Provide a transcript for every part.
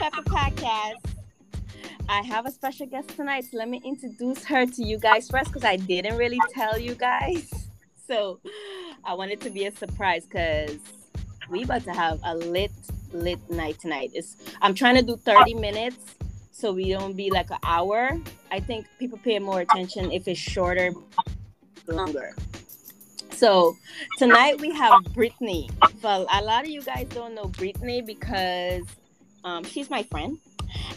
Pepper Podcast. I have a special guest tonight, so let me introduce her to you guys first because I didn't really tell you guys. So I wanted to be a surprise because we about to have a lit, lit night tonight. It's I'm trying to do 30 minutes so we don't be like an hour. I think people pay more attention if it's shorter, longer. So tonight we have Brittany. Well, a lot of you guys don't know Brittany because um, she's my friend.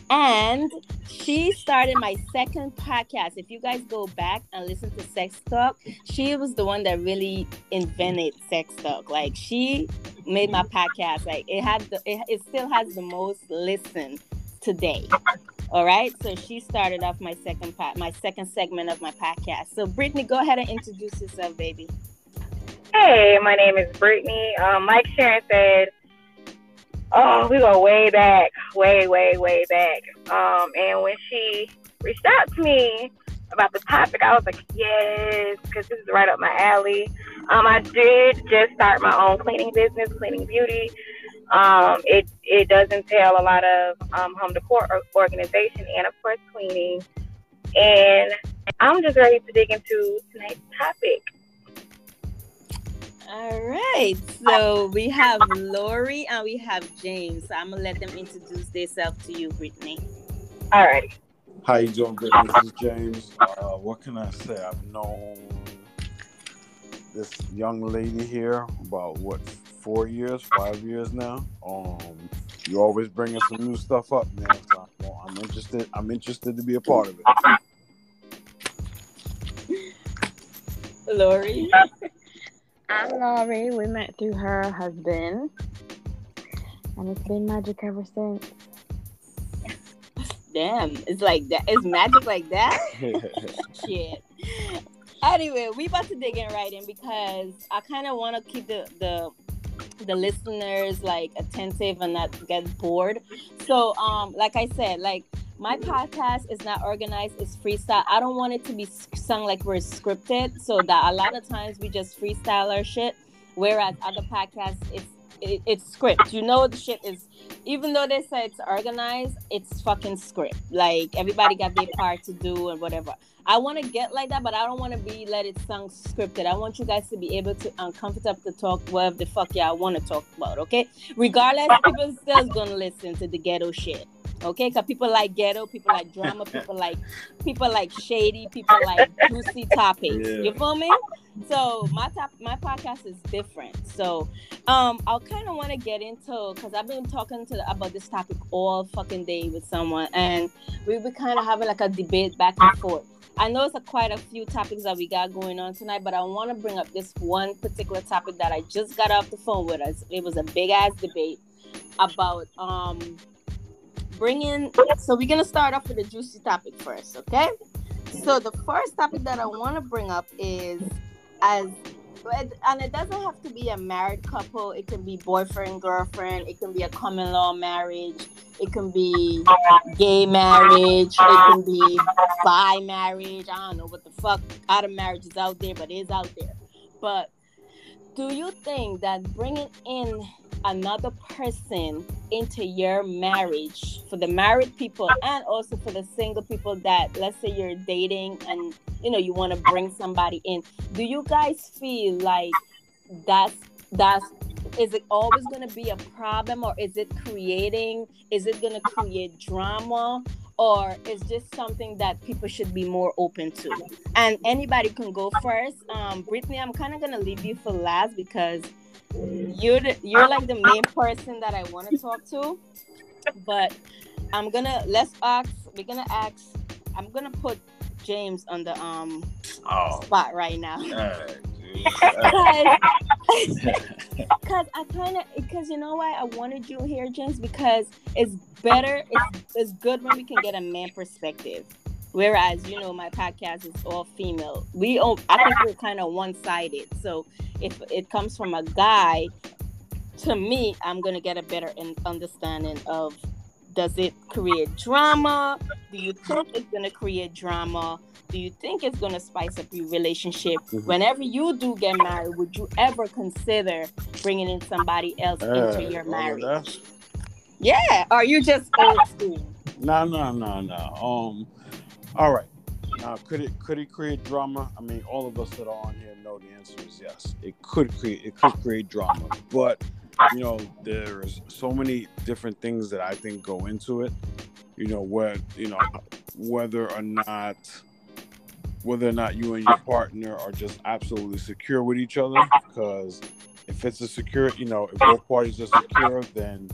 And she started my second podcast. If you guys go back and listen to Sex Talk, she was the one that really invented Sex Talk. Like she made my podcast. Like it had the it, it still has the most listen today. All right. So she started off my second part, my second segment of my podcast. So Brittany, go ahead and introduce yourself, baby. Hey, my name is Brittany. Um, Mike Sharon said, "Oh, we go way back, way, way, way back." Um, and when she reached out to me about the topic, I was like, "Yes," because this is right up my alley. Um, I did just start my own cleaning business, cleaning beauty. Um, it it does entail a lot of um, home decor organization and of course cleaning. And I'm just ready to dig into tonight's topic. All right. So we have Lori and we have James. So I'm gonna let them introduce themselves to you, Brittany. All right. How you doing, Brittany? This is James. Uh, what can I say? I've known this young lady here about what four years, five years now. Um, you always bringing some new stuff up, man. So well, I'm interested. I'm interested to be a part of it. Lori. I'm Laurie. We met through her husband, and it's been magic ever since. Damn, it's like that. It's magic like that. Shit. Anyway, we about to dig in right in because I kind of want to keep the the the listeners like attentive and not get bored. So, um, like I said, like my podcast is not organized it's freestyle. I don't want it to be sung like we're scripted so that a lot of times we just freestyle our shit whereas other podcasts it's it, it's script. You know the shit is even though they say it's organized it's fucking script. Like everybody got their part to do and whatever. I want to get like that but i don't want to be let it sung scripted. I want you guys to be able to um, uncomfortable to talk whatever the fuck y'all want to talk about okay? Regardless people still gonna listen to the ghetto shit okay? Because people like ghetto people like drama people like people like shady people like juicy topics. Yeah. you feel me? So my top my podcast is different. So um i'll kind of want to get into because i've been talking to about this topic all fucking day with someone and we were kind of having like a debate back and forth. I know it's a, quite a few topics that we got going on tonight, but I want to bring up this one particular topic that I just got off the phone with us. It was a big ass debate about um bringing so we're gonna start off with a juicy topic first okay? So the first topic that i want to bring up is as and it doesn't have to be a married couple. It can be boyfriend girlfriend. It can be a common law marriage. It can be gay marriage. It can be bi marriage. I don't know what the fuck out of marriage is out there but is out there. But do you think that bringing in another person into your marriage for the married people and also for the single people that let's say you're dating and you know you want to bring somebody in. Do you guys feel like that's that's is it always going to be a problem or is it creating is it going to create drama or is this something that people should be more open to? And anybody can go first. Um brittany i'm kind of going to leave you for last because you're the, you're like the main person that I want to talk to, but I'm gonna let's ask. We're gonna ask. I'm gonna put James on the um oh. spot right now. Because I kind of because you know why I wanted you here, James, because it's better. It's it's good when we can get a man perspective. Whereas, you know, my podcast is all female. We, all, I think we're kind of one sided. So if it comes from a guy, to me, I'm going to get a better understanding of does it create drama? Do you think it's going to create drama? Do you think it's going to spice up your relationship? Mm-hmm. Whenever you do get married, would you ever consider bringing in somebody else uh, into your marriage? Yeah, or you just old school? No, no, no, no. Um, all right. Now, could it could it create drama? I mean, all of us that are on here know the answer is yes. It could create it could create drama, but you know, there's so many different things that I think go into it. You know, where you know whether or not whether or not you and your partner are just absolutely secure with each other. Because if it's a secure, you know, if both parties are secure, then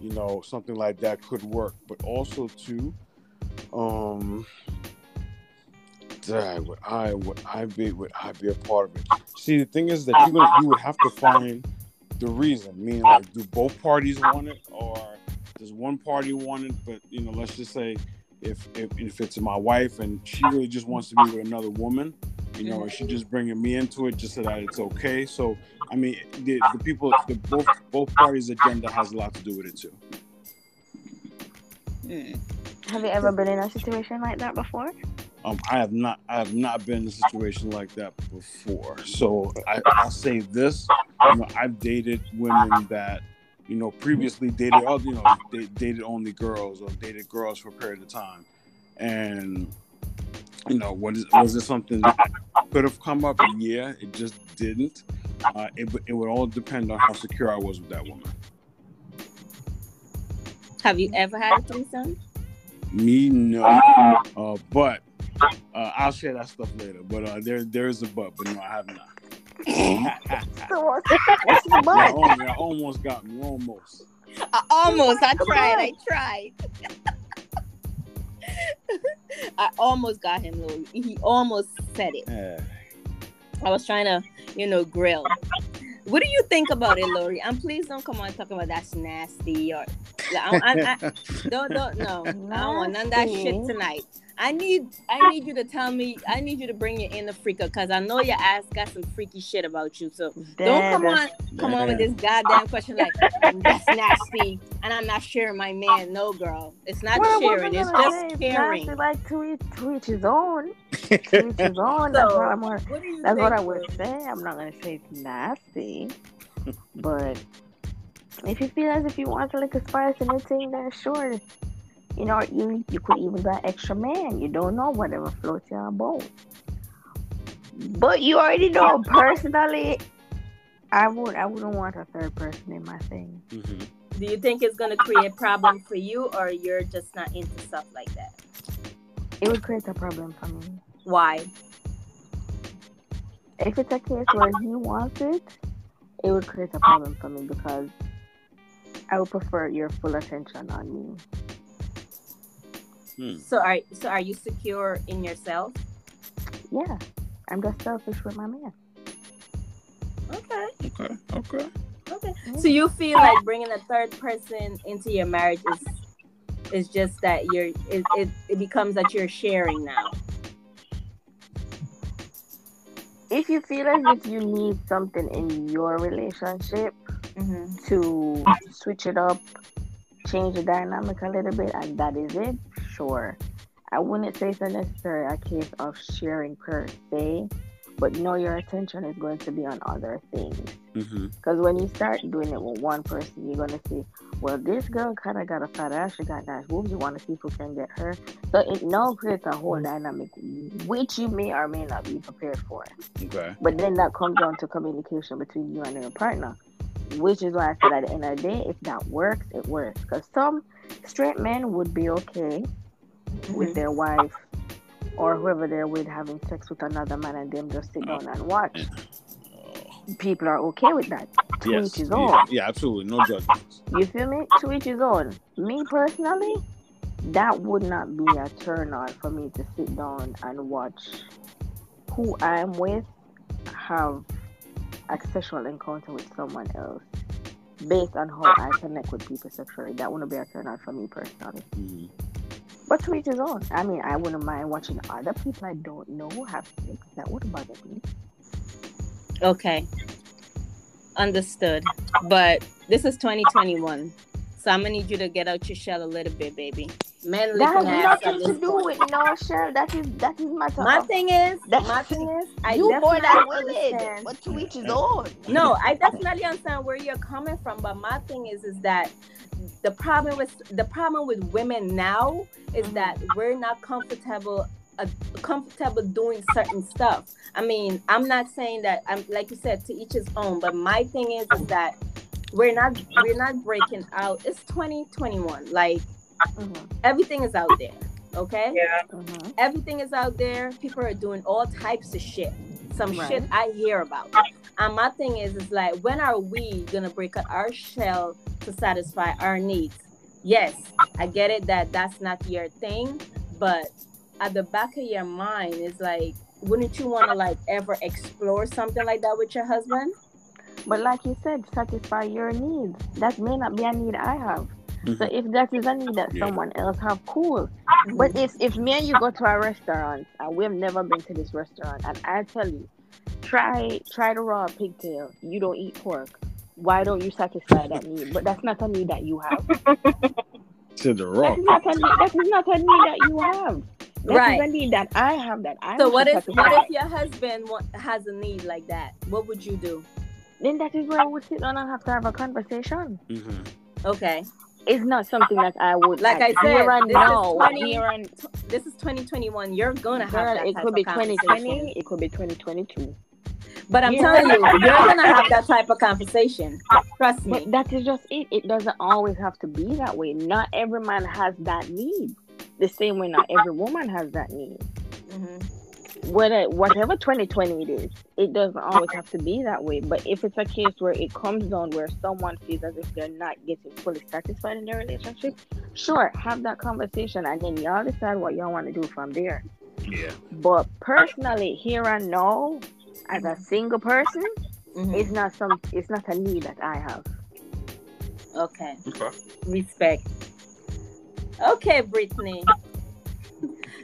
you know something like that could work. But also too, um, dang, would I would I be would I be a part of it? See, the thing is that you would you would have to find the reason. Meaning, like, do both parties want it, or does one party want it? But you know, let's just say if if, if it's my wife and she really just wants to be with another woman, you know, and she just bringing me into it just so that it's okay. So I mean, the, the people, the both both parties' agenda has a lot to do with it too. Hmm. Have you ever been in a situation like that before? Um, I have not, I have not been in a situation like that before. So I, I'll say this: you know, I've dated women that, you know, previously dated, other, you know, they dated only girls or dated girls for a period of time, and you know, what is was it something that could have come up? Yeah, it just didn't. Uh, it would- it would all depend on how secure I was with that woman. Have you ever had a threesome? Me, no. Uh, but uh, I'll share that stuff later. But uh, there there is a but, but no, I have not. What's, what's the I butt? almost, I almost got me, almost. I almost. I tried. I tried. I almost got him, Louis. He almost said it. Yeah. I was trying to, you know, grill. What do you think about it, Lori? And please don't come on talking about that's nasty or I, I, I, don't don't no. I don't want none of that shit tonight. I need I need you to tell me. I need you to bring your inner freaker because I know your ass got some freaky shit about you. So don't come on come on with this goddamn question like that's nasty and I'm not sharing my man. No, girl, it's not Well, sharing. It's just? Caring. nasty, Like to each, to each his own. To each his own. That's So, what I'm gonna What That's what I would say. I'm not gonna say it's nasty, but if you feel as if you want to like a spice and the thing, then sure. You know, you you could even got extra man. You don't know whatever floats your boat. But you already know personally. I would I wouldn't want a third person in my thing. Mhm. Do you think it's gonna create problem for you, or you're just not into stuff like that? It would create a problem for me. Why? If it's a case where he wants it, it would create a problem for me because I would prefer your full attention on me. Hmm. So are so are you secure in yourself? Yeah, I'm just selfish with my man. Okay, Okay. Okay. okay. So you feel like bringing a third person into your marriage is is just that you're it, it, it becomes that you're sharing now. If you feel as if you need something in your relationship Mm-hmm. to switch it up, change the dynamic a little bit, and that is it, sure. I wouldn't say it's a necessary a case of sharing per se, but know your attention is going to be on other things. Mm-hmm. Because when you start doing it with one person, you're gonna see, well, this girl kind of got a fat ass, she got nice boobs. You want to see if we can get her. So it now creates a whole dynamic, which you may or may not be prepared for. Okay. But then that comes down to communication between you and your partner, which is why I said at the end of the day, if that works, it works. Because some straight men would be okay mm-hmm. with their wife or whoever they're with having sex with another man and them just sit down and watch. People are okay with that. To Yes. each his Yeah, own. yeah, absolutely. No judgments. You feel me? To each his own. Me personally, that would not be a turn on for me to sit down and watch who I'm with have a sexual encounter with someone else based on how I connect with people sexually. That wouldn't be a turn on for me personally. Mhm. But to each his own. I mean, I wouldn't mind watching other people I don't know have sex. That wouldn't bother me. Okay. Understood. But this is 2021. So I'm gonna need you to get out your shell a little bit, baby. Men That has nothing to do point. with no shell. That is that is matter My of thing is, That- my thing is, I you more than understand. but to each his own. No, I definitely understand where you're coming from, but my thing is, is that the problem with the problem with women now is Mhm. that we're not comfortable uh, comfortable doing certain stuff. I mean, I'm not saying that I'm like you said to each his own, but my thing is is that we're not we're not breaking out. It's 2021. Like Mhm. everything is out there. Okay? Yeah. Mhm. everything is out there. People are doing all types of shit. Some Right. shit I hear about. And my thing is, is like, when are we gonna break out our shell to satisfy our needs? Yes, I get it that that's not your thing, but at the back of your mind is like, wouldn't you want to like ever explore something like that with your husband? But like you said, satisfy your needs. That may not be a need I have. So Mhm. if that is a need that Yeah. someone else have, cool. But if if me and you go to a restaurant and we've never been to this restaurant, and I tell you, try try the raw pigtail. You don't eat pork. Why don't you satisfy that need? But that's not a need that you have. To the That rock. not a need, that is not a need that you have. That is Right. a need that I have that I so what if satisfy. what if your husband wa- has a need like that? What would you do? Then that is where we sit down and have to have a conversation. Mhm. Okay, It's not something that I would Like I said, here and this is now. 20 Here and this is 2021. You're gonna have girl, that it type could be of conversation. 2020, it could be 2022. But I'm Yeah. telling you, you're gonna have that type of conversation. Trust me. But that is just it. It doesn't always have to be that way. Not every man has that need. The same way not every woman has that need. Mhm. Whether whatever 2020 it is, it doesn't always have to be that way. But if it's a case where it comes down where someone feels as if they're not getting fully satisfied in their relationship, sure, have that conversation and then y'all decide what y'all want to do from there. Yeah. But personally, here and now, as a single person, Mhm. it's not some it's not a need that I have. Okay. Okay. Respect. Okay, Brittany.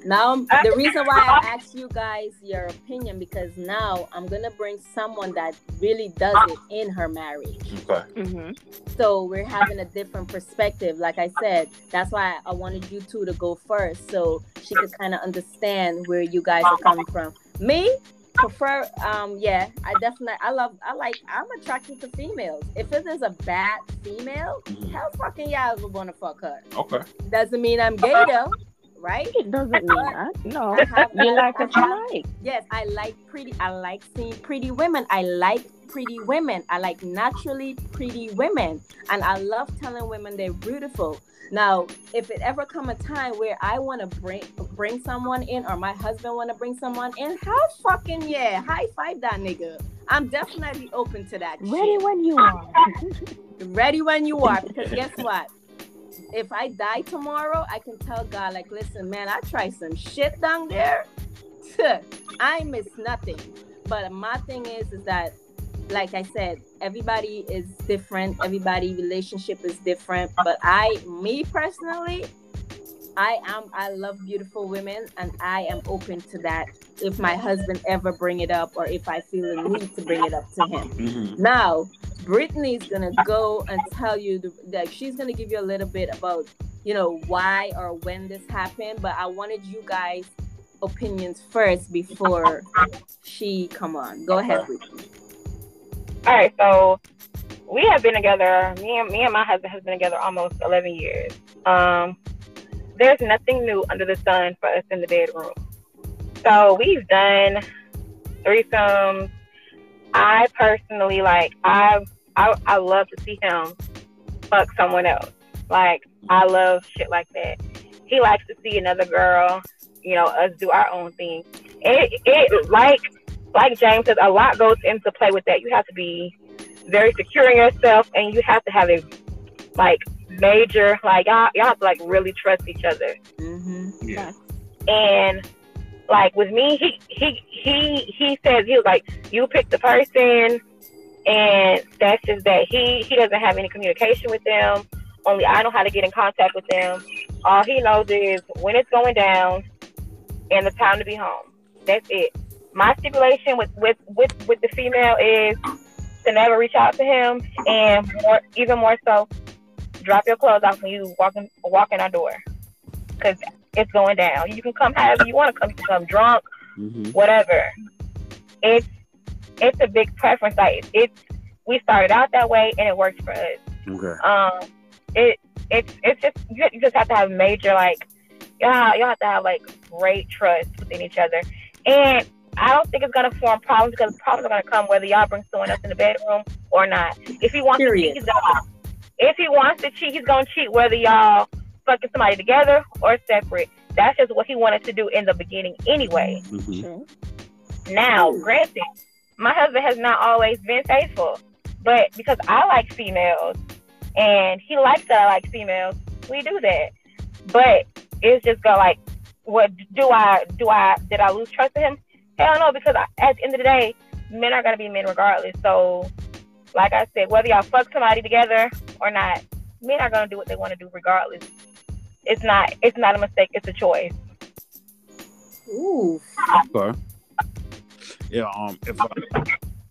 Now, the reason why I asked you guys your opinion because now I'm gonna bring someone that really does it in her marriage. Okay. Mm-hmm. So we're having a different perspective. Like I said, that's why I wanted you two to go first, so she could kind of understand where you guys are coming from. Me, prefer, um, yeah, I definitely, I love, I like, I'm attracted to females. If it is a bad female, Mhm. hell fucking yeah, I would want to fuck her. Okay. Doesn't mean I'm gay though, right? It doesn't mean that. No. Have- You like what you like. Yes, I like pretty. I like seeing pretty women. I like pretty women. I like naturally pretty women, and I love telling women they're beautiful. Now, if it ever come a time where I want to bring bring someone in, or my husband want to bring someone in, how fucking yeah, high five that nigga. I'm definitely open to that. Ready shit. when you are. ready when you are because guess what if i die tomorrow i can tell god like listen man i tried some shit down there. I miss nothing. But my thing is is that like i said everybody is different. Everybody relationship is different. But i me personally i am i love beautiful women and i am open to that if my husband ever bring it up or if i feel the need to bring it up to him. Mhm. now, Brittany's gonna go and tell you the, that she's gonna give you a little bit about, you know, why or when this happened. But I wanted you guys' opinions first before she come on. Go ahead, Brittany. All right, so we have been together. Me and me and my husband has been together almost eleven years. Um, there's nothing new under the sun for us in the bedroom. So we've done threesomes. I personally like I I I love to see him fuck someone else. Like I love shit like that. He likes to see another girl, you know, us do our own thing. It it like like James says, a lot goes into play with that. You have to be very secure in yourself, and you have to have a like major like y'all, y'all have to like really trust each other. Mm-hmm. Yeah. And like with me, he he he he says he was like, you pick the person, and that's just that. He he doesn't have any communication with them. Only I know how to get in contact with them. All he knows is when it's going down, and the time to be home. That's it. My stipulation with with with with the female is to never reach out to him, and more, even more so, drop your clothes off when you walk in, walk in our door, because it's going down. You can come however you want to come. Come drunk, Mhm. whatever. It's it's a big preference. Like it's we started out that way and it works for us. Okay. Um, it it's it's just you you just have to have major like yeah y'all have to have like great trust within each other, and I don't think it's gonna form problems because problems are gonna come whether y'all bring someone else in the bedroom or not. If he wants to cheat, he's gonna. If he wants to cheat, he's gonna cheat whether y'all fucking somebody together or separate. That's just what he wanted to do in the beginning anyway. Mhm. Now, granted, my husband has not always been faithful, but because I like females and he likes that I like females, we do that. But it's just go like, what do I do? I did I lose trust in him? Hell no, because I, at the end of the day, men are gonna be men regardless. So, like I said, whether y'all fuck somebody together or not, men are gonna do what they want to do regardless. It's not it's not a mistake. It's a choice. Ooh. Okay. Yeah. Um. If I,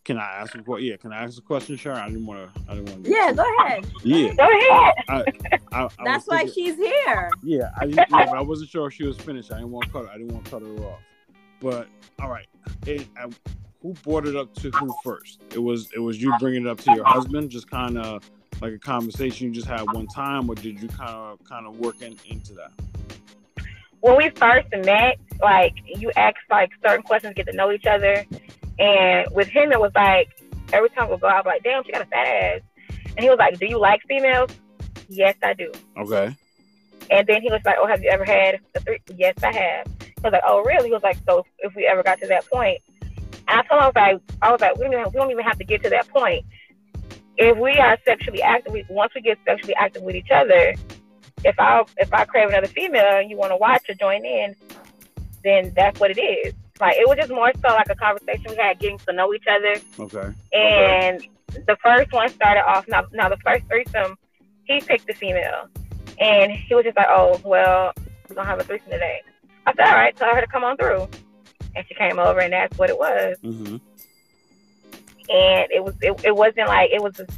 can I ask a question? Yeah. Can I ask a question, Sharon? I didn't want to. I didn't want to. Yeah, go ahead. Yeah. Go ahead. I, I That's why thinking- she's here. Yeah, I didn't, yeah, but I wasn't sure if she was finished. I didn't want to cut. Her. I didn't want to cut her off. But all right, it, I, who brought it up to who first? It was it was you bringing it up to your husband, just kind of like a conversation you just had one time, or did you kind of kind of work in, into that? When we first met, like you ask like certain questions, get to know each other, and with him it was like every time we go, out, like, "Damn, she got a fat ass," and he was like, "Do you like females?" Yes, I do. Okay. And then he was like, "Oh, have you ever had a three? Yes, I have." I was like, "Oh, really?" He was like, "So if we ever got to that point," and I told him I was like, "I was like, we don't, even, we don't even have to get to that point. If we are sexually active, we, once we get sexually active with each other, if I if I crave another female and you want to watch or join in, then that's what it is. Like it was just more so like a conversation we had, getting to know each other. Okay. And the first one started off now. Now the first threesome, he picked the female, and he was just like, "Oh, well, we're gonna have a threesome today." I said, "All right, tell her to come on through," and she came over, and that's what it was. Mm-hmm. And it was it, it wasn't like it was just,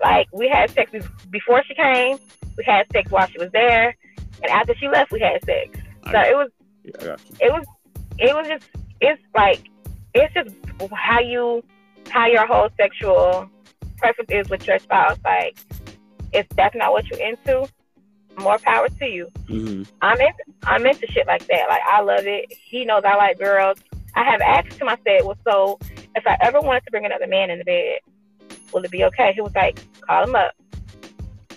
like we had sex before she came, we had sex while she was there, and after she left, we had sex. So it was Yeah, I it was it was just it's like it's just how you how your whole sexual preference is with your spouse. Like if that's not what you're into, more power to you. Mm-hmm. I'm into I'm into shit like that. Like I love it. He knows I like girls. I have asked him, I said, Well so if I ever wanted to bring another man in the bed, will it be okay? He was like, Call him up.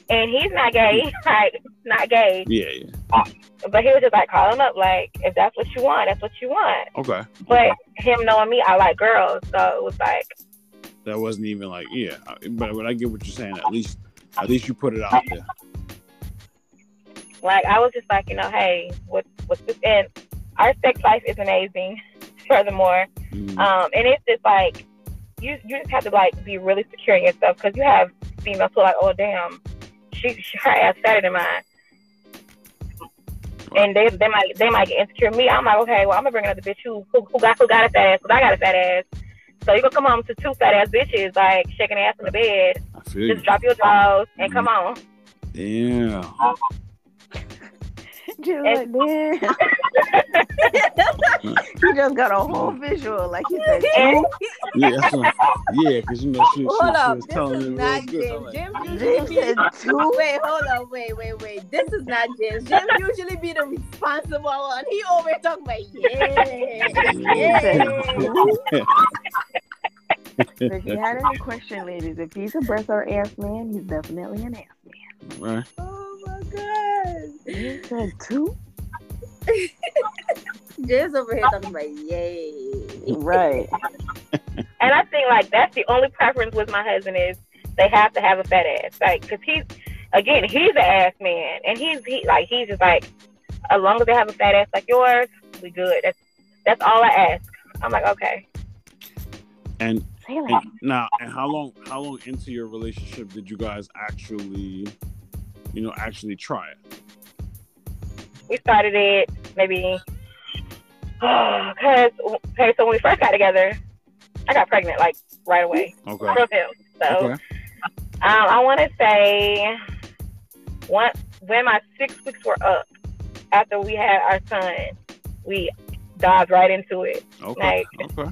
And he's not gay, like not gay. Yeah, yeah. But he was just like call him up, like if that's what you want, that's what you want. Okay. But him knowing me, I like girls, so it was like, That wasn't even like yeah, but but I get what you're saying. At least at least you put it out there. like I was just like, you know, hey, what what's this? And our sex life is amazing. Furthermore, Mhm. um, and it's just like you you just have to like be really secure in yourself because you have females who are like, oh damn, she, she her ass fatter than mine. And they, they might they might get insecure. Me, I'm like, okay, well, I'm gonna bring another bitch who who, who got who got a fat ass, 'cause I got a fat ass. So you gonna come home to two fat ass bitches like shaking ass in the bed. I feel you. Just drop your drawers and come mm-hmm. on. Yeah. Just like that. he just got a whole visual, like he said. And Yeah, that's what, yeah, because you know she, she, Hold she up, was this telling is me not real good. James. I'm like, James James usually said be two. Wait, hold on, wait, wait, wait. This is not James. James usually be the responsible one. He always talk about yeah, yeah. If you had any question, ladies, if he's a breast or ass man, he's definitely an ass man. Right. Oh my god. He said two. James over here talking about yay. Right. and I think like that's the only preference with my husband is they have to have a fat ass, like because he's again he's an ass man, and he's he like he's just like as long as they have a fat ass like yours, we good. That's that's all I ask. I'm like okay. And, and now, and how long? How long into your relationship did you guys actually, you know, actually try it? we started it maybe because okay, so when we first got together, I got pregnant like right away Okay. from him. So Okay. um, I want to say one when my six weeks were up after we had our son, we dived right into it. Okay. Like- Okay.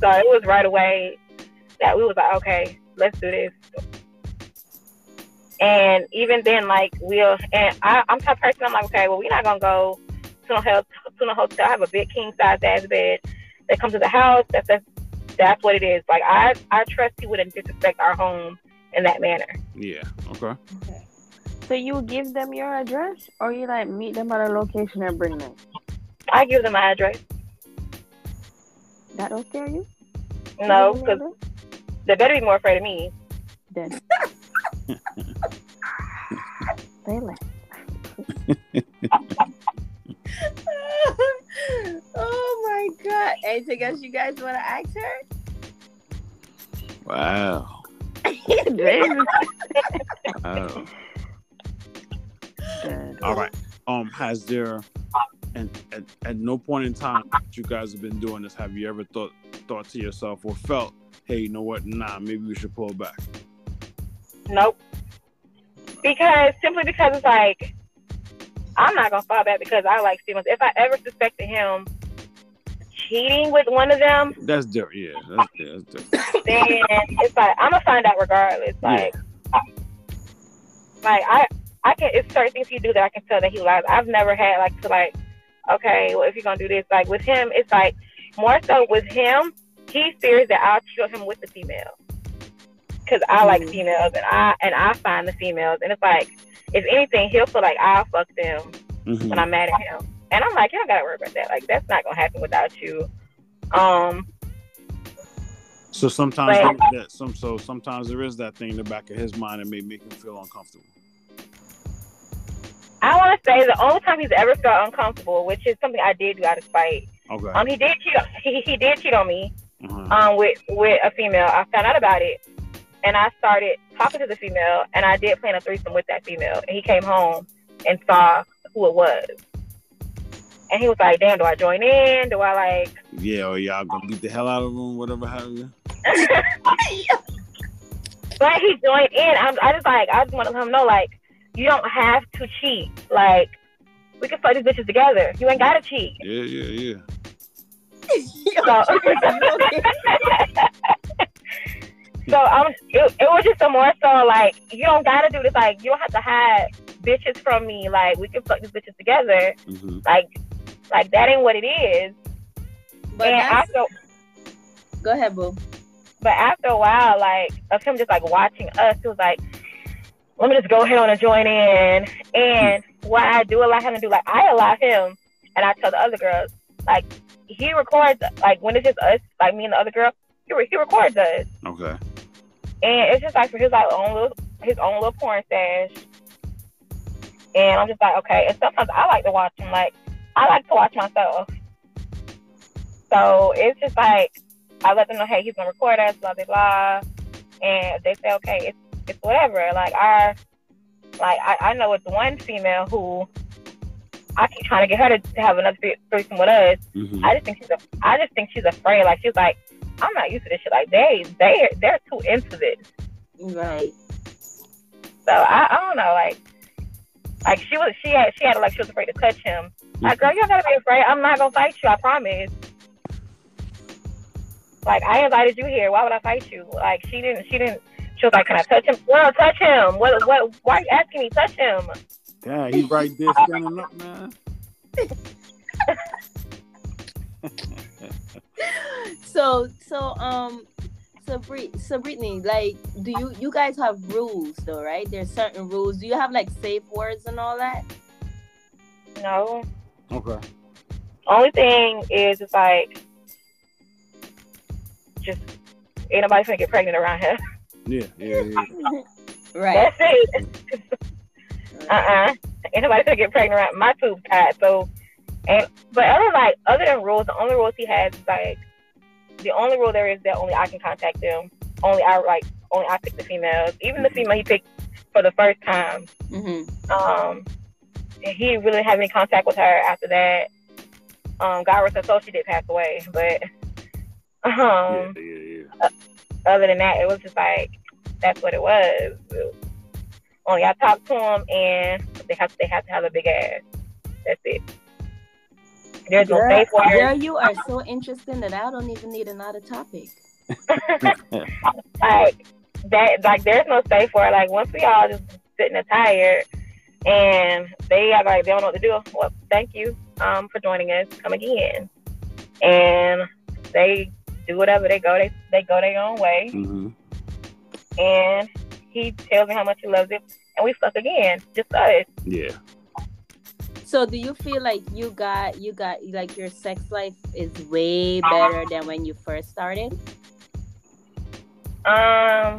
So it was right away that we was like, okay, let's do this. And even then, like we'll and I, I'm the type of person. I'm like, okay, well, we're not gonna go to no hotel. To no hotel. I have a big king size ass bed. They come to the house. That's that's that's what it is. Like I I trust he wouldn't disrespect our home in that manner. Yeah. Okay. Okay. So you give them your address, or you like meet them at a location and bring them? I give them my address. That don't scare you? You No, because they better be more afraid of me. Then. they like, oh my god! Anything else you guys want to ask her? Wow. they Wow. All right. Um, has there, and at, at no point in time that you guys have been doing this, have you ever thought thought to yourself or felt, hey, you know what? Nah, maybe we should pull back. Nope. Because simply because it's like I'm not gonna fall back because I like Stevens. If I ever suspected him cheating with one of them, That's different. Yeah, that's, yeah, that's different. then it's like I'm gonna find out regardless. Like, like I, I can. It's certain things he do that I can tell that he lies. I've never had like to like, okay, well if you're gonna do this, like with him, it's like more so with him. He fears that I'll cheat on him with the female because I like Mhm. females and I and I find the females and it's like if anything he'll feel like I'll fuck them Mhm. when I'm mad at him. And I'm like, you don't gotta worry about that. Like that's not gonna happen without you. Um, So sometimes But- that some so sometimes there is that thing in the back of his mind that may make him feel uncomfortable. I want to say the only time he's ever felt uncomfortable, which is something I did do out of spite. Okay. Um, he did cheat. On, he, he did cheat on me. Uh-huh. Um, with with a female. I found out about it, and I started talking to the female, and I did plan a threesome with that female. And he came home and saw who it was, and he was like, "Damn, do I join in? Do I like?" yeah, or y'all gonna beat the hell out of him, whatever have you. But he joined in. I'm, I just like I just want to let him know like you don't have to cheat. Like we can fuck these bitches together. You ain't gotta cheat. Yeah, yeah, yeah. So, so um, it, it was just a more so like you don't gotta do this. Like you don't have to hide bitches from me. Like we can fuck these bitches together. hmm Like like that ain't what it is. But and after go ahead, boo. but after a while, like of him just like watching us, it was like, let me just go ahead on and join in. And what I do allow him to do, like I allow him, and I tell the other girls, like he records, like when it's just us, like me and the other girl, he, re- he records us, Okay. And it's just like for his like own little his own little porn stash. And I'm just like, okay. And sometimes I like to watch him, like I like to watch myself. So it's just like I let them know, hey, he's gonna record us, blah blah blah. And they say, okay, it's it's whatever. Like our, like I, I know it's one female who I keep trying to get her to have another thre- threesome with us. hmm I just think she's a, I just think she's afraid. Like she's like, I'm not used to this shit. Like they they they're too into this. Right. So I, I don't know, like like she was she had she had like she was afraid to touch him. Like girl, you don't gotta be afraid. I'm not gonna fight you. I promise. Like I invited you here. Why would I fight you? Like she didn't. She didn't. She was like, "Can I touch him?" Well, touch him. What? What? Why are you asking me? Touch him. Yeah, he right there standing up, man. So so um so Brit so Brittany, like do you you guys have rules though, right? There's certain rules. Do you have like safe words and all that? No. Okay. Only thing is, it's like just ain't nobody gonna get pregnant around here. Yeah, yeah, yeah. Right. That's it. uh-uh. Ain't nobody gonna get pregnant around my tube's tied. So, and but other like other than rules, the only rules he has is like the only rule there is that only I can contact them. Only I like only I pick the females. Even the female he picked for the first time. Mm-hmm. Um, he didn't really have any contact with her after that. Um, God rest her soul, she did pass away. But yeah, um, yeah, yeah. other than that, it was just like that's what it was. Only I talked to him, and they have they have to have a big ass. That's it. There's no Girl, safe word. girl, you are so interesting that I don't even need another topic. Like that. Like there's no safe word. Like once we all just sitting there tired, and they act like they don't know what to do. Well, thank you um, for joining us. Come again, and they do whatever they go. They they go their own way, hmm and he tells me how much he loves it, and we fuck again, just us. Yeah. So do you feel like you got you got like your sex life is way better than when you first started? Um,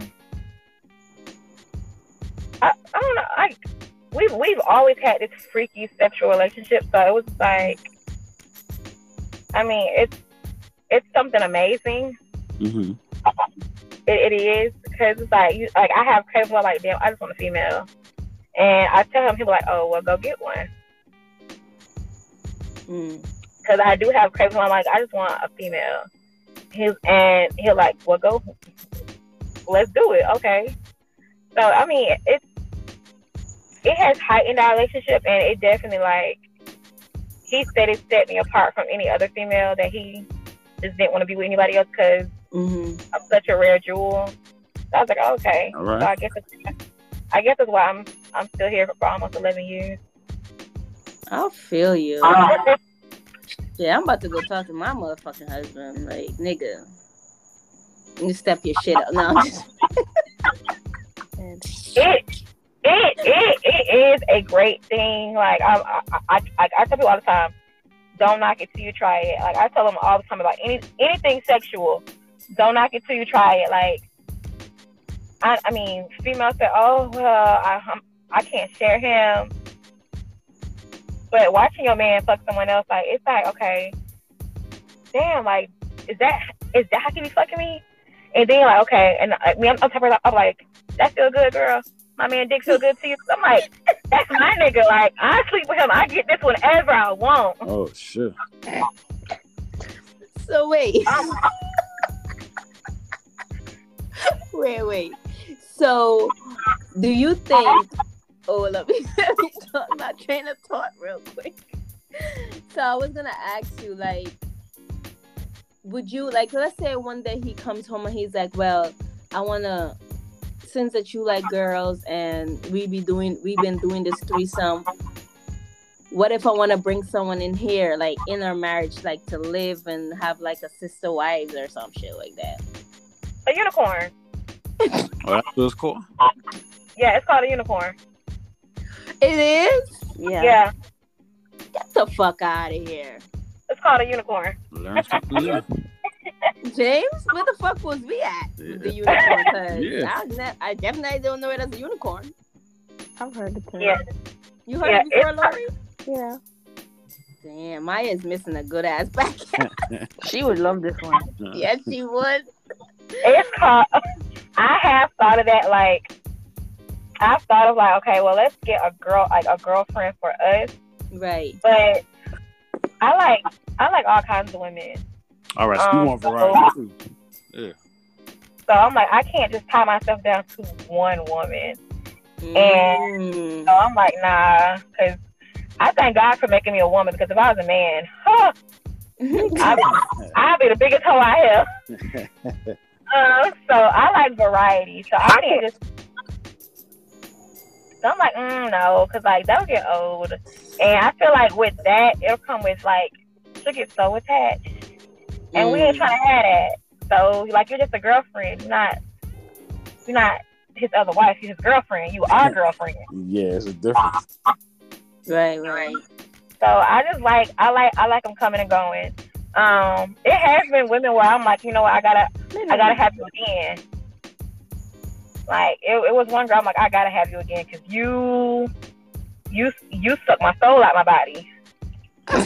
I, I don't know. I we've we've always had this freaky sexual relationship, so it was like, I mean, it's it's something amazing. hmm It, it is because it's like you like I have cravings where like, damn, I just want a female, and I tell him, he'll like, oh, well, go get one. Mm. Because I do have cravings I'm like, I just want a female. His and he'll like, well, go, let's do it, okay. So I mean, it's it has heightened our relationship, and it definitely like he said it set me apart from any other female that he just didn't want to be with anybody else because hmm I'm such a rare jewel. So I was like, okay. All So I guess it's, I guess that's why I'm I'm still here for almost 11 years. I'll feel you. Uh, yeah, I'm about to go talk to my motherfucking husband. Like, nigga, you step your shit up. No, I'm just it it it it is a great thing. Like I I, I I I tell people all the time, don't knock it till you try it. Like I tell them all the time about any anything sexual, don't knock it till you try it. Like I I mean, females say, oh well, I I can't share him. But watching your man fuck someone else, like it's like okay, damn, like is that is that how can you fucking me? And then like okay, and uh, me I'm, I'm, talking about- I'm like that feel good, girl. My man dick feel good to you. I'm like, that's my nigga. Like, I sleep with him. I get this whenever I want. Oh shit. so wait, Um, wait, wait. So, do you think? Oh, let me let me talk my train of thought real quick. So I was gonna ask you, like, would you like? Let's say one day he comes home and he's like, "Well, I wanna." Since that you like girls and we be doing we've been doing this threesome, what if I want to bring someone in here, like in our marriage, like to live and have like a sister wives or some shit like that? a unicorn. Oh, that's what's cool. Yeah, it's called a unicorn. It is. yeah. Yeah, Get the fuck out of here, it's called a unicorn. Learn something new. James. Where the fuck was we at? Yeah. The unicorn. 'Cause Yeah. I, ne- I definitely don't know it as a unicorn. I've heard the term. Yeah. You heard Yeah, it before, Lori? Yeah. Damn, Maya's missing a good ass back. She would love this one. Uh. yes, she would. It's called. I have thought of that. Like, I've thought of like, okay, well, let's get a girl, like a girlfriend for us. Right. But I like, I like all kinds of women. All right, so you Um, want variety too. So I'm like, I can't just tie myself down to one woman. Mm. So I'm like, nah, because I thank God for making me a woman. Because if I was a man, huh, I'd, I'd be the biggest hoe I have. Uh, so I like variety. So I can't just. So I'm like, mm, no, because like that'll get old. And I feel like with that, it'll come with like she'll get so attached, and we ain't Mm. trying to have that. So like you're just a girlfriend, you're not you're not his other wife. You're his girlfriend. You are girlfriend. yeah, it's a difference. Right, right. So I just like I like I like them coming and going. Um, it has been women where I'm like, you know what, I gotta I gotta have you again. Like it, it was one girl. I'm like, I gotta have you again because you, you, you suck my soul out my body.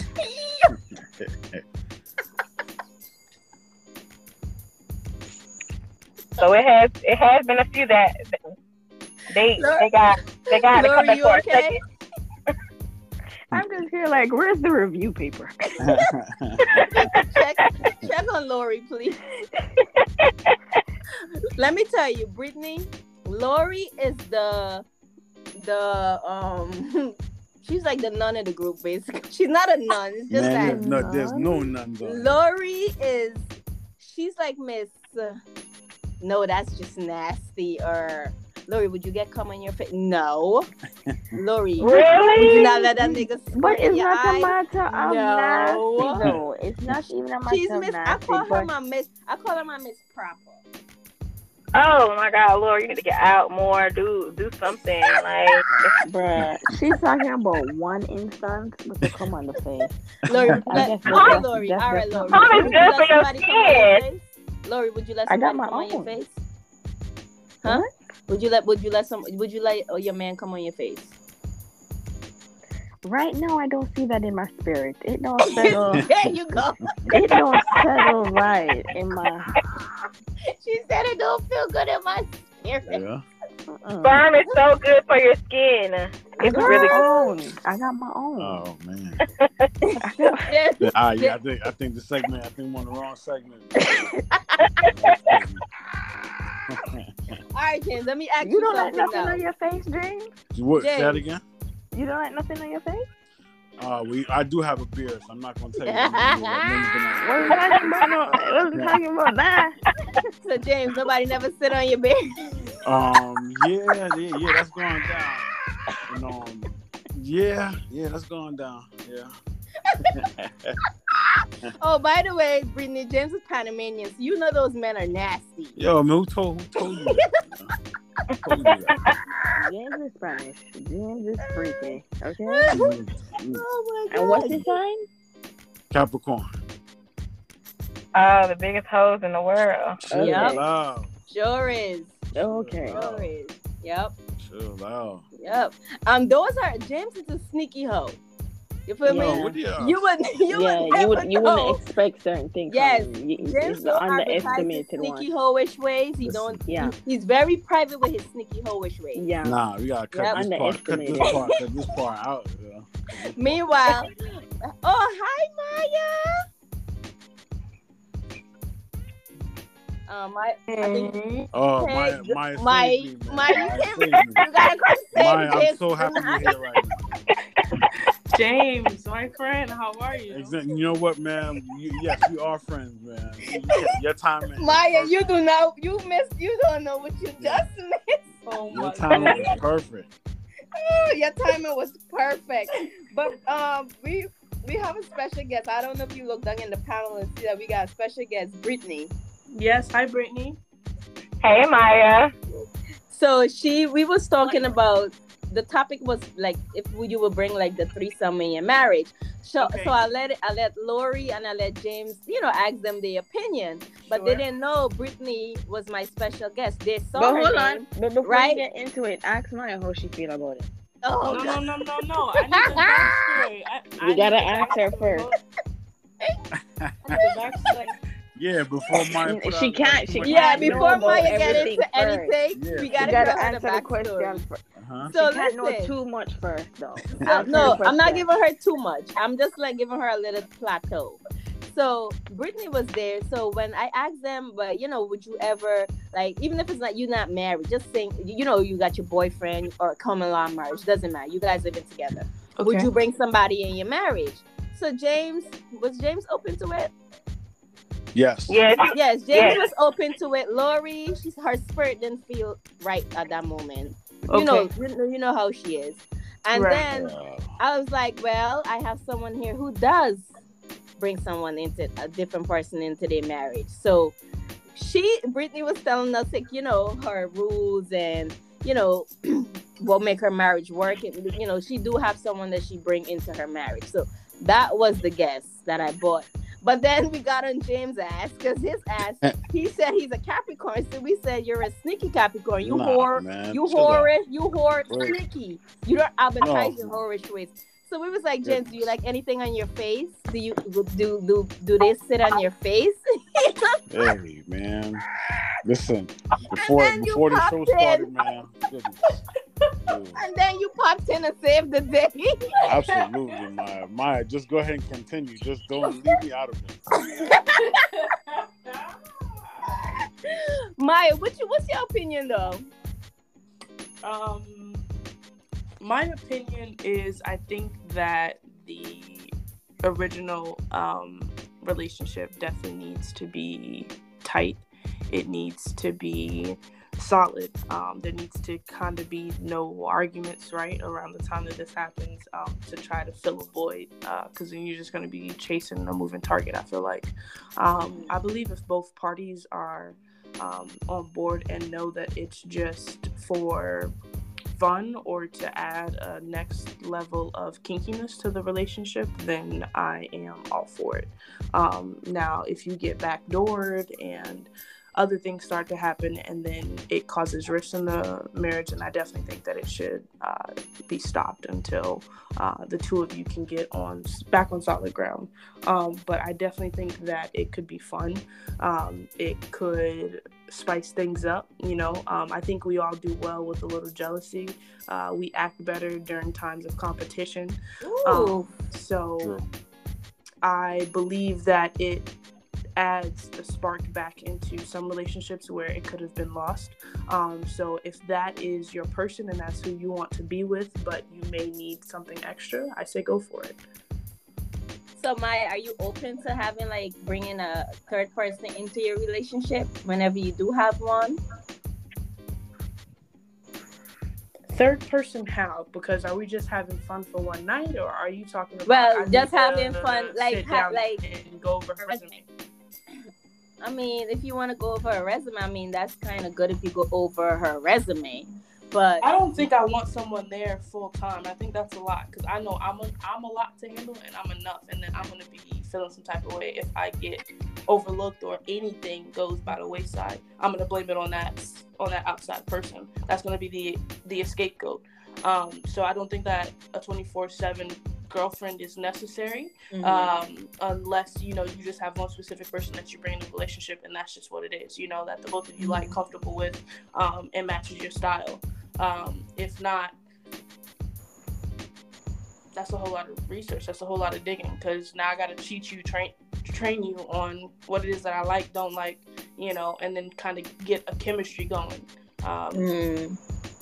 So it has, it has been a few that they, they got, they got to come back for a second. I'm just here like, where's the review paper? check, check on Lori, please. Let me tell you, Brittany, Lori is the the um she's like the nun in the group basically. She's not a nun, it's just Man, that there's no, there's no none going. Lori is she's like Miss uh, no, that's just nasty or Lori, would you get cum on your face? No. Lori, Really? would you not let that nigga But it's your not a eye? matter of No. nasty, though. It's not even a matter She's of Miss. I nasty. call her my Miss. I call her my Miss Proper. Oh my God, Lord, you need to get out more. Do do something like. Bruh, she's talking about one instance with the come on the face. Lori, I let, guess Lori. All right, Lori. Cum is Would you good let for your somebody come on your skin. Lori, would you let somebody come on your face? Huh? Would you let Would you let some Would you let oh, your man come on your face? Right now, I don't see that in my spirit. It don't settle. there you go. it don't settle right in my. She said it don't feel good in my spirit. Yeah. Uh-uh. Sperm is so good for your skin. It's I really my good. own. I got my own. Oh man. I Yeah. Yeah, ah, yeah, I think I think the segment. I think I'm on the wrong segment. All right, James. Let me ask you, you don't like nothing now. on your face, James. what? Say that again. You don't like nothing on your face. Uh, we I do have a beard, so I'm not gonna tell you. what name's gonna- are we talking about? No, what are we talking about that? So James, nobody never sit on your bed. Um, yeah, yeah, yeah, that's going down. And, um, yeah, yeah, that's going down. Yeah. Oh, by the way, Brittany, James is Panamanian. So you know those men are nasty. Yo, man, who told who told you that? Who told you that? James is Spanish. James is freaky. Okay. Mm, mm. Oh my god. And what's his sign? Capricorn. Oh, the biggest hoes in the world. Chill Yep. out. Sure is. Okay. Sure is. Yep. Chill out. Yep. Um, those are James is a sneaky hoe. You feel Yo, me? what do you? You would you yeah, would you never would you know. wouldn't expect certain things. Yes, from. You- James it's the will advertise underestimated sneaky one. hoish ways. He Listen. don't. Yeah. he- he's very private with his sneaky hoish ways. Yeah. Nah, we gotta cut Yep. this part. Cut this part. Cut this part out. yo. Meanwhile, oh hi Maya. Um, I, I think Oh, Hey, Maya, Maya, saved Maya- me, man. Maya, you can't- saved me. you gotta come save Maya, I'm so happy tonight. you're here right now. James, my friend, how are you? Exactly. You know what, man? You, yes, we are friends, man. You- Your time, is Maya, perfect. you do not. You missed. You don't know what you just missed. Oh Your my timing god. was perfect. Oh, your timing was perfect. But um, we we have a special guest. I don't know if you look down in the panel and see that we got a special guest, Brittany. Yes, hi Brittany. Hey, Maya. So she, we was talking about the topic was like if you would bring like the threesome in your marriage. So Okay. so I let I let Lori and I let James, you know, ask them their opinion, but they didn't know Brittany was my special guest. They saw But hold name. on. But before right? you get into it, ask Maya how she feel about it. Oh, no, God. no, no, no, no. I need the backstory. I, I You gotta need the ask her backstory. first. I need the backstory. Yeah, before Maya. She can't- she Yeah, can't know before about Maya get into first. anything, Yeah. we gotta, You gotta go answer the the question. first. Uh-huh. So she can't know too much first, though. So, no, the I'm not giving her too much. I'm just like giving her a little plateau. So Brittany was there. So when I asked them, but you know, would you ever like, even if it's not you're not married, just saying, you know, you got your boyfriend or common law marriage, doesn't matter. You guys living together. Would you bring somebody in your marriage? So James was James open to it? Yes. Yes. Yes, James Yes. was open to it. Lori, she's her spirit didn't feel right at that moment. You Okay. know, you know, you know how she is. And Right. then I was like, well, I have someone here who does bring someone into a different person into their marriage. So she, Brittany was telling us, like, you know, her rules and, you know, what make her marriage work. And, you know, she do have someone that she bring into her marriage. So that was the guess that I bought. But then we got on James' ass because his ass, eh. he said he's a Capricorn. So we said, you're a sneaky Capricorn. You nah, whore. man. You whore. You whore sneaky. You don't advertise your whorish ways. So we was like, James, do you like anything on your face? Do you do do do they sit on your face? Hey, man. Listen, before before the show popped in. started, man. goodness. Dude, and then you popped in and saved the day. Absolutely, Maya. Maya, just go ahead and continue. Just don't leave me out of it. Maya, what's your, what's your opinion though? Um, my opinion is I think that the original um, relationship definitely needs to be tight. It needs to be solid. Um, there needs to kind of be no arguments, right, around the time that this happens um, to try to fill a void, because then you're just going to be chasing a moving target. I feel like. Um, I believe if both parties are um, on board and know that it's just for fun or to add a next level of kinkiness to the relationship, then I am all for it. Um, now, if you get backdoored and other things start to happen and then it causes rifts in the marriage and i definitely think that it should uh, be stopped until uh, the two of you can get on back on solid ground. Um, but i definitely think that it could be fun. Um, it could spice things up you know? Um, i think we all do well with a little jealousy. Uh, we act better during times of competition. Ooh. so True. I believe that it adds a spark back into some relationships where it could have been lost. Um, so if that is your person and that's who you want to be with, but you may need something extra, I say go for it. So Maya, are you open to having like bringing a third person into your relationship whenever you do have one? Third person, how? Because are we just having fun for one night, or are you talking about? Well, just having fun, like, ha- like- and go over her resume. I mean, if you want to go over her resume, I mean that's kind of good if you go over her resume. But I don't think I want someone there full time. I think that's a lot because I know I'm a I'm a lot to handle and I'm enough, and then I'm gonna be feeling some type of way if I get overlooked or anything goes by the wayside. I'm gonna blame it on that on that outside person. That's gonna be the the scapegoat. Um, so I don't think that a 24 seven girlfriend is necessary Mhm. um, unless you know you just have one specific person that you bring in the relationship and that's just what it is you know that the both of you like comfortable with um, and matches your style um, if not that's a whole lot of research that's a whole lot of digging because now i gotta cheat you train train you on what it is that i like don't like you know and then kind of get a chemistry going um, Mm.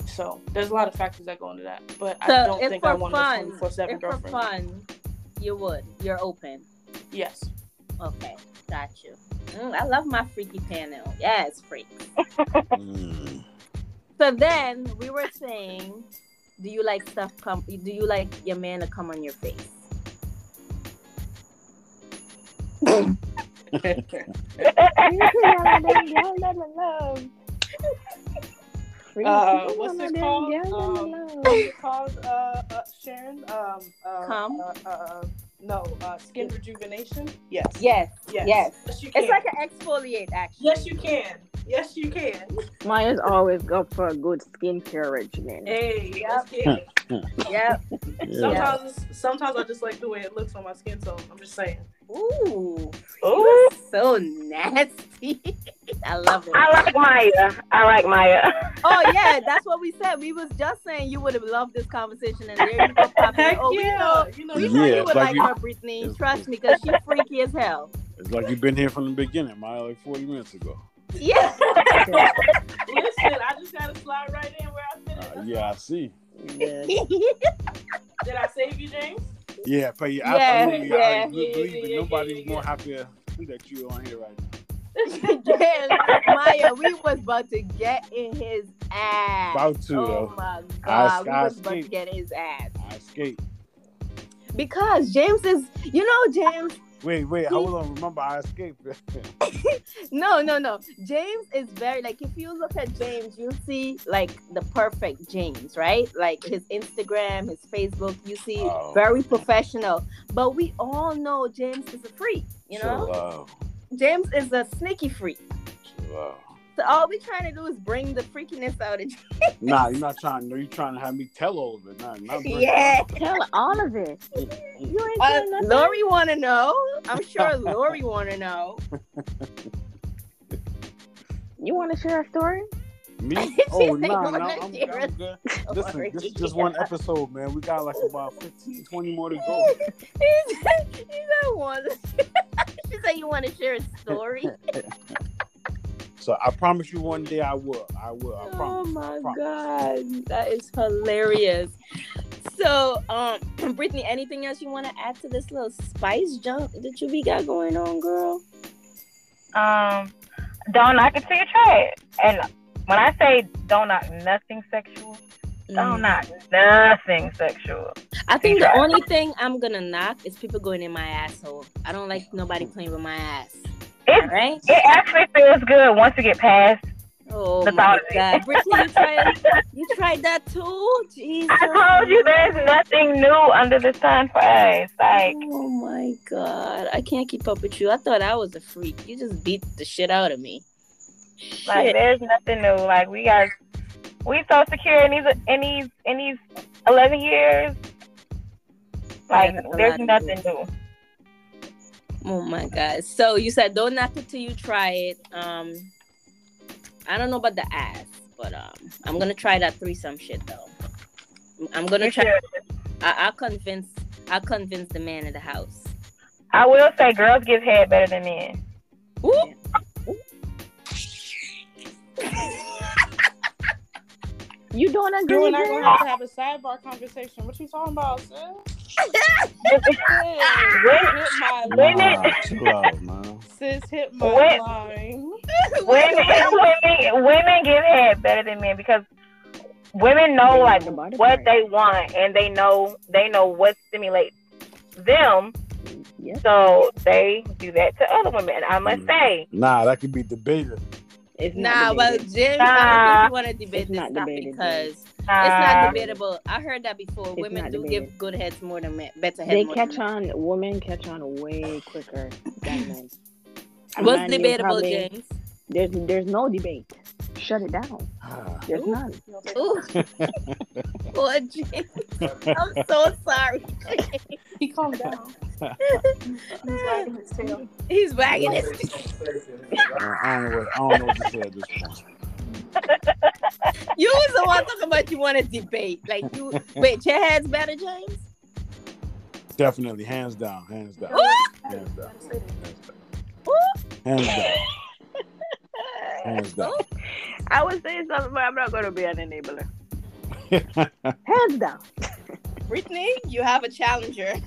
So there's a lot of factors that go into that but i don't think for i want a fun, 24 7 if for fun, you would. You're open. yes Okay, got you. Mm, I love my freaky panel. Yes, freak. Mm. So then we were saying, do you like stuff come? Do you like your man to come on your face? Uh, what's it called? Um, what's it called, uh, uh, Sharon? Um, uh, Cum? Uh, uh, no, uh, skin rejuvenation. Yes. Yes, Yes. yes. Yes, you can. It's like an exfoliate, actually. yes, you can. Yes, you can. Maya's always go for a good skincare regimen. Hey, Yep. let's. Yep. Yeah. Sometimes, sometimes I just like the way it looks on my skin so I'm just saying. Ooh, Ooh, so nasty. I love it. I like Maya. I like Maya. Oh yeah, that's what we said. We was just saying you would have loved this conversation, and there you go, Papa. Heck Oh, we yeah. know, You know, we you know Yeah, you would like like you- her, Brittany. Trust me, because she's freaky as hell. It's like you've been here from the beginning, Maya, like 40 minutes ago. Yeah. listen, I just gotta slide right in where I fit Uh, yeah, I see. Did I save you, James? Yeah, but yeah, absolutely. yeah. I believe Yeah, it. yeah, Nobody's yeah, more happier that you're on here right now. yeah, Maya, we was about to get in his ass. About to, oh my I- god, we I was about to get in his ass I escaped. because James is, you know, James. Wait, wait, I don't remember I escaped. No, no, no. James is very like if you look at James, you see like the perfect James, right? Like his Instagram, his Facebook, you see Oh. very professional. But we all know James is a freak, you know? James is a sneaky freak. Chill out. So all we trying to do is bring the freakiness out of you. Nah, you're not trying. No, you're trying to have me tell all of it. Nah, not break it Yeah. Tell all of it. down. You ain't Uh, nothing. Lori wanna know. I'm sure Lori wanna know. You want to share a story? Me? Oh, said nah, nah, I'm, I'm good. Listen, this is just one episode, man. We got like about 15, 20 more to go. he said, he said one. she said you want to share a story. So I promise you one day I will. I will. I promise. oh promise. my promise. god, that is hilarious. So, um, Brittany, anything else you want to add to this little spice junk that you be got going on, girl? Um, don't knock it till you try it. And when I say don't knock nothing sexual, don't Mm. knock nothing sexual. I think the only thing I'm gonna knock is people going in my asshole. I don't like nobody playing with my ass. It right? it actually feels good once you get past. Oh The my thought of it. god, Brittany, you tried, you tried that too? Jesus. I told you there's nothing new under the sun for us. Like Oh my god, I can't keep up with you. I thought I was a freak. You just beat the shit out of me. like Shit. there's nothing new. Like we got we so secure in these in these in these eleven years. Like there's nothing new. Oh my god. So you said don't knock it till you try it. Um, I don't know about the ass, but um, I'm gonna try that threesome shit though. I'm gonna You try. should. I, I'll convince. I'll convince the man in the house. I will say girls give head better than men. Ooh. You don't You agree, and I girl? gonna have to have a sidebar conversation. What you talking about, sis? Women- hit my Women- line. Nah, chill out, man. Sis hit my When- line. women, women, women give head better than men because women know They like know what they want and they know they know what stimulates them. Yes. So they do that to other women. I must Mm. say, Nah, that could be debated. It's Nah, not well, debated. Jim, I Nah. don't you want to debate It's this not topic debated, because it's uh, not debatable. I heard that before. It's Women do debated. give good heads more than men. Better heads they more catch than on. Women catch on way quicker than men. men. What's debatable, probably- James? There's there's no debate. Shut it down. Ah. There's Ooh. none. Ooh. Poor James. I'm so sorry. He calmed down. He's wagging his tail. He's wagging his I don't know what I don't know what to say at this point. You was the one talking about you want to debate. Like you wait, your head's better, James? Definitely, hands down, hands down, hands down, hands down, hands down. I was saying something, but I'm not going to be an enabler. Hands down. Brittany, you have a challenger.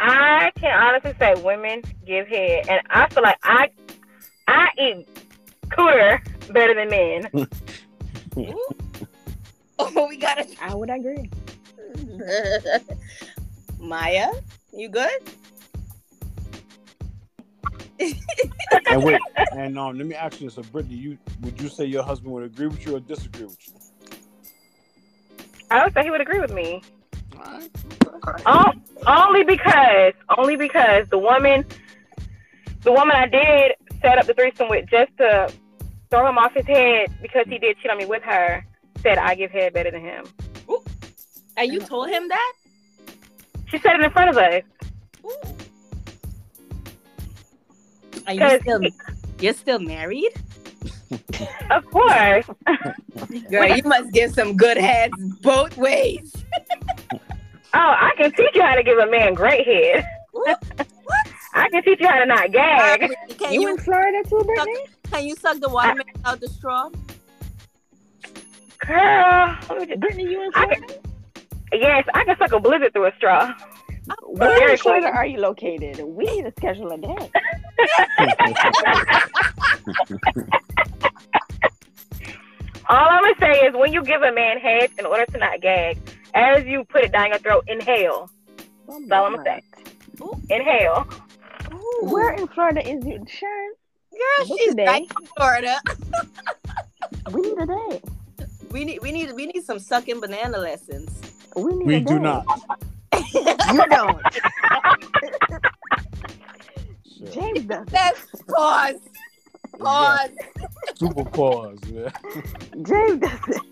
I can honestly say women give head, and I feel like I I eat cooter better than men. Oh, we got it. I would agree. Maya, you good? And wait, and um, let me ask you. This: so, Brittany, you would you say your husband would agree with you or disagree with you? I would say he would agree with me. All right. Oh, only because, only because the woman, the woman I did set up the threesome with just to throw him off his head because he did cheat on me with her, said I give head better than him. And you told him that? She said it in front of us. Are you still you're still married? Of course. Girl, you must give some good heads both ways. Oh, I can teach you how to give a man great head. What? I can teach you how to not gag. Can You you in Florida too, Brittany? can you suck the watermelon out the straw? Girl, let me just- Brittany, you in I can, yes, I can suck a blizzard through a straw. Where in Florida are you located? We need to schedule a day. All I'm gonna say is when you give a man head in order to not gag, as you put it down your throat, inhale. That's all I'ma say. Inhale. Where in Florida is you, Sharon? Girl, Book she's a back in Florida. We need a day. We need we need we need some sucking banana lessons. We need We a do not. You don't. Shit. James does. Let's pause. Pause. Super pause, yeah. James does it.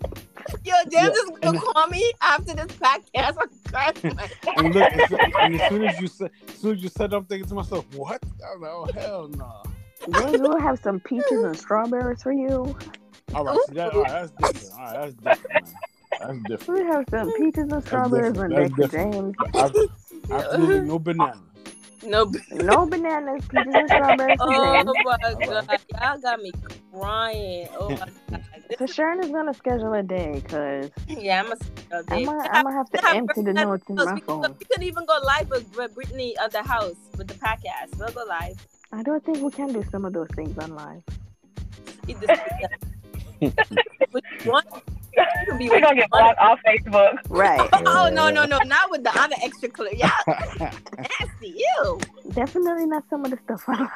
Yo, James Yeah, is gonna and- call me after this podcast. Oh, I'm cracking And look, as, and as soon as you said, as soon as you said, I'm thinking to myself, what? I was like, oh hell no. James, we'll have some peaches and strawberries for you. All right, see that, all right, that's different. All right, that's different, man. That's different. We have some peaches and strawberries and different. deck That's for James. Absolutely no bananas. No. No bananas, peaches and strawberries Oh my god, y'all got me crying. Oh my god. So Sharon is gonna schedule a day because Yeah, I'm a. I'm gonna, I'm gonna have to empty the notes in my we, phone. Can, we can even go live with with Brittany of the house with the podcast. We'll go live. I don't think we can do some of those things on live. read this. Which one? You can be We're gonna get blocked off Facebook. Right. Oh no no no! Not with the other extra clip. Yeah, nasty. You. Definitely not some of the stuff I like.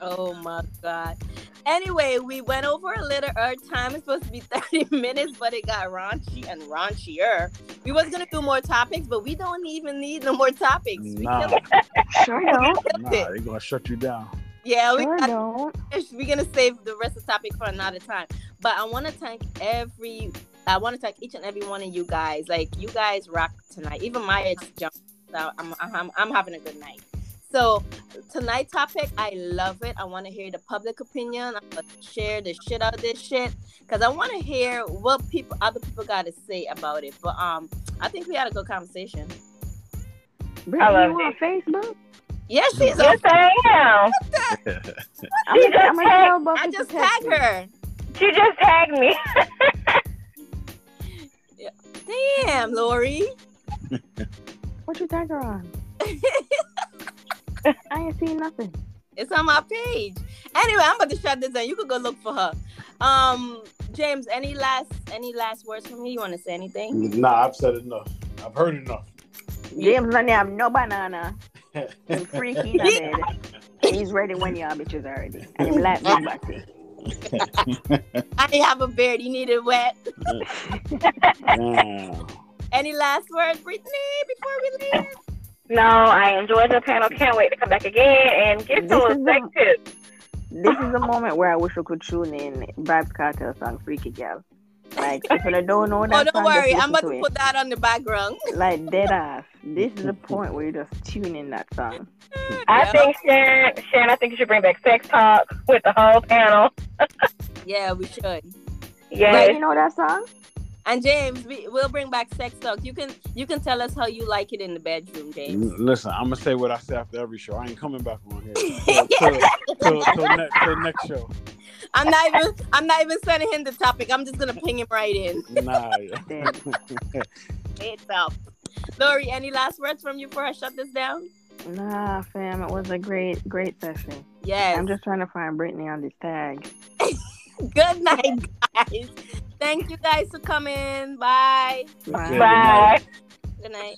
Oh my god. Anyway, we went over a little. Our time is supposed to be 30 minutes, but it got raunchy and raunchier. We was gonna do more topics, but we don't even need no more topics. We Nah, killed Sure don't. it. nah, they're gonna shut you down. Yeah, we Sure got don't. we're gonna save the rest of the topic for another time. But I want to thank every, I want to thank each and every one of you guys. Like you guys rock tonight. Even my ex jumped. So I'm, I'm, I'm having a good night. So tonight's topic, I love it. I want to hear the public opinion. I'm gonna share the shit out of this shit because I want to hear what people, other people, got to say about it. But um, I think we had a good conversation. Brittany, love you on Facebook? Yeah, she's on. Yes, I am. I'm She gonna, I'm gonna tell Buffy I just tagged her. She just tagged me. Damn, Lori. What you tag her on? I ain't seen nothing. It's on my page. Anyway, I'm about to shut this down. You could go look for her. Um, James, any last any last words from you? You want to say anything? Nah, I've said enough. I've heard enough. James Lundy have no banana. And freaky in the. He's ready when y'all bitches are ready. And him like big body. I didn't have a beard. You needed wet. Damn. Any last words, Brittany, before we leave? No, I enjoyed the panel. Can't wait to come back again and get This some is the- perspective. This is the moment where I wish we could tune in Vybz Kartel song Freaky Girl. Like, if you don't know oh, that. Oh, don't song, worry. I'm about listen to put that on the background. Like, dead ass. This is the point where you just tune in that song. I Yeah. think Sharon, Sharon, I think you should bring back sex talk with the whole panel. Yeah, we should. Yes. You know that song? And James, we, we'll bring back sex talk. You can you can tell us how you like it in the bedroom, James. Listen, I'm gonna say what I say after every show. I ain't coming back on here till, till, till, till, ne- till next show. I'm not even I'm not even sending him the topic. I'm just gonna ping him right in. Nah. Dead. It's up. Lori, any last words from you before I shut this down? Nah, fam, it was a great, great session. Yes. I'm just trying to find Brittany on this tag. Good night, guys. Thank you guys for coming. Bye. Bye. Okay. Bye. Good night.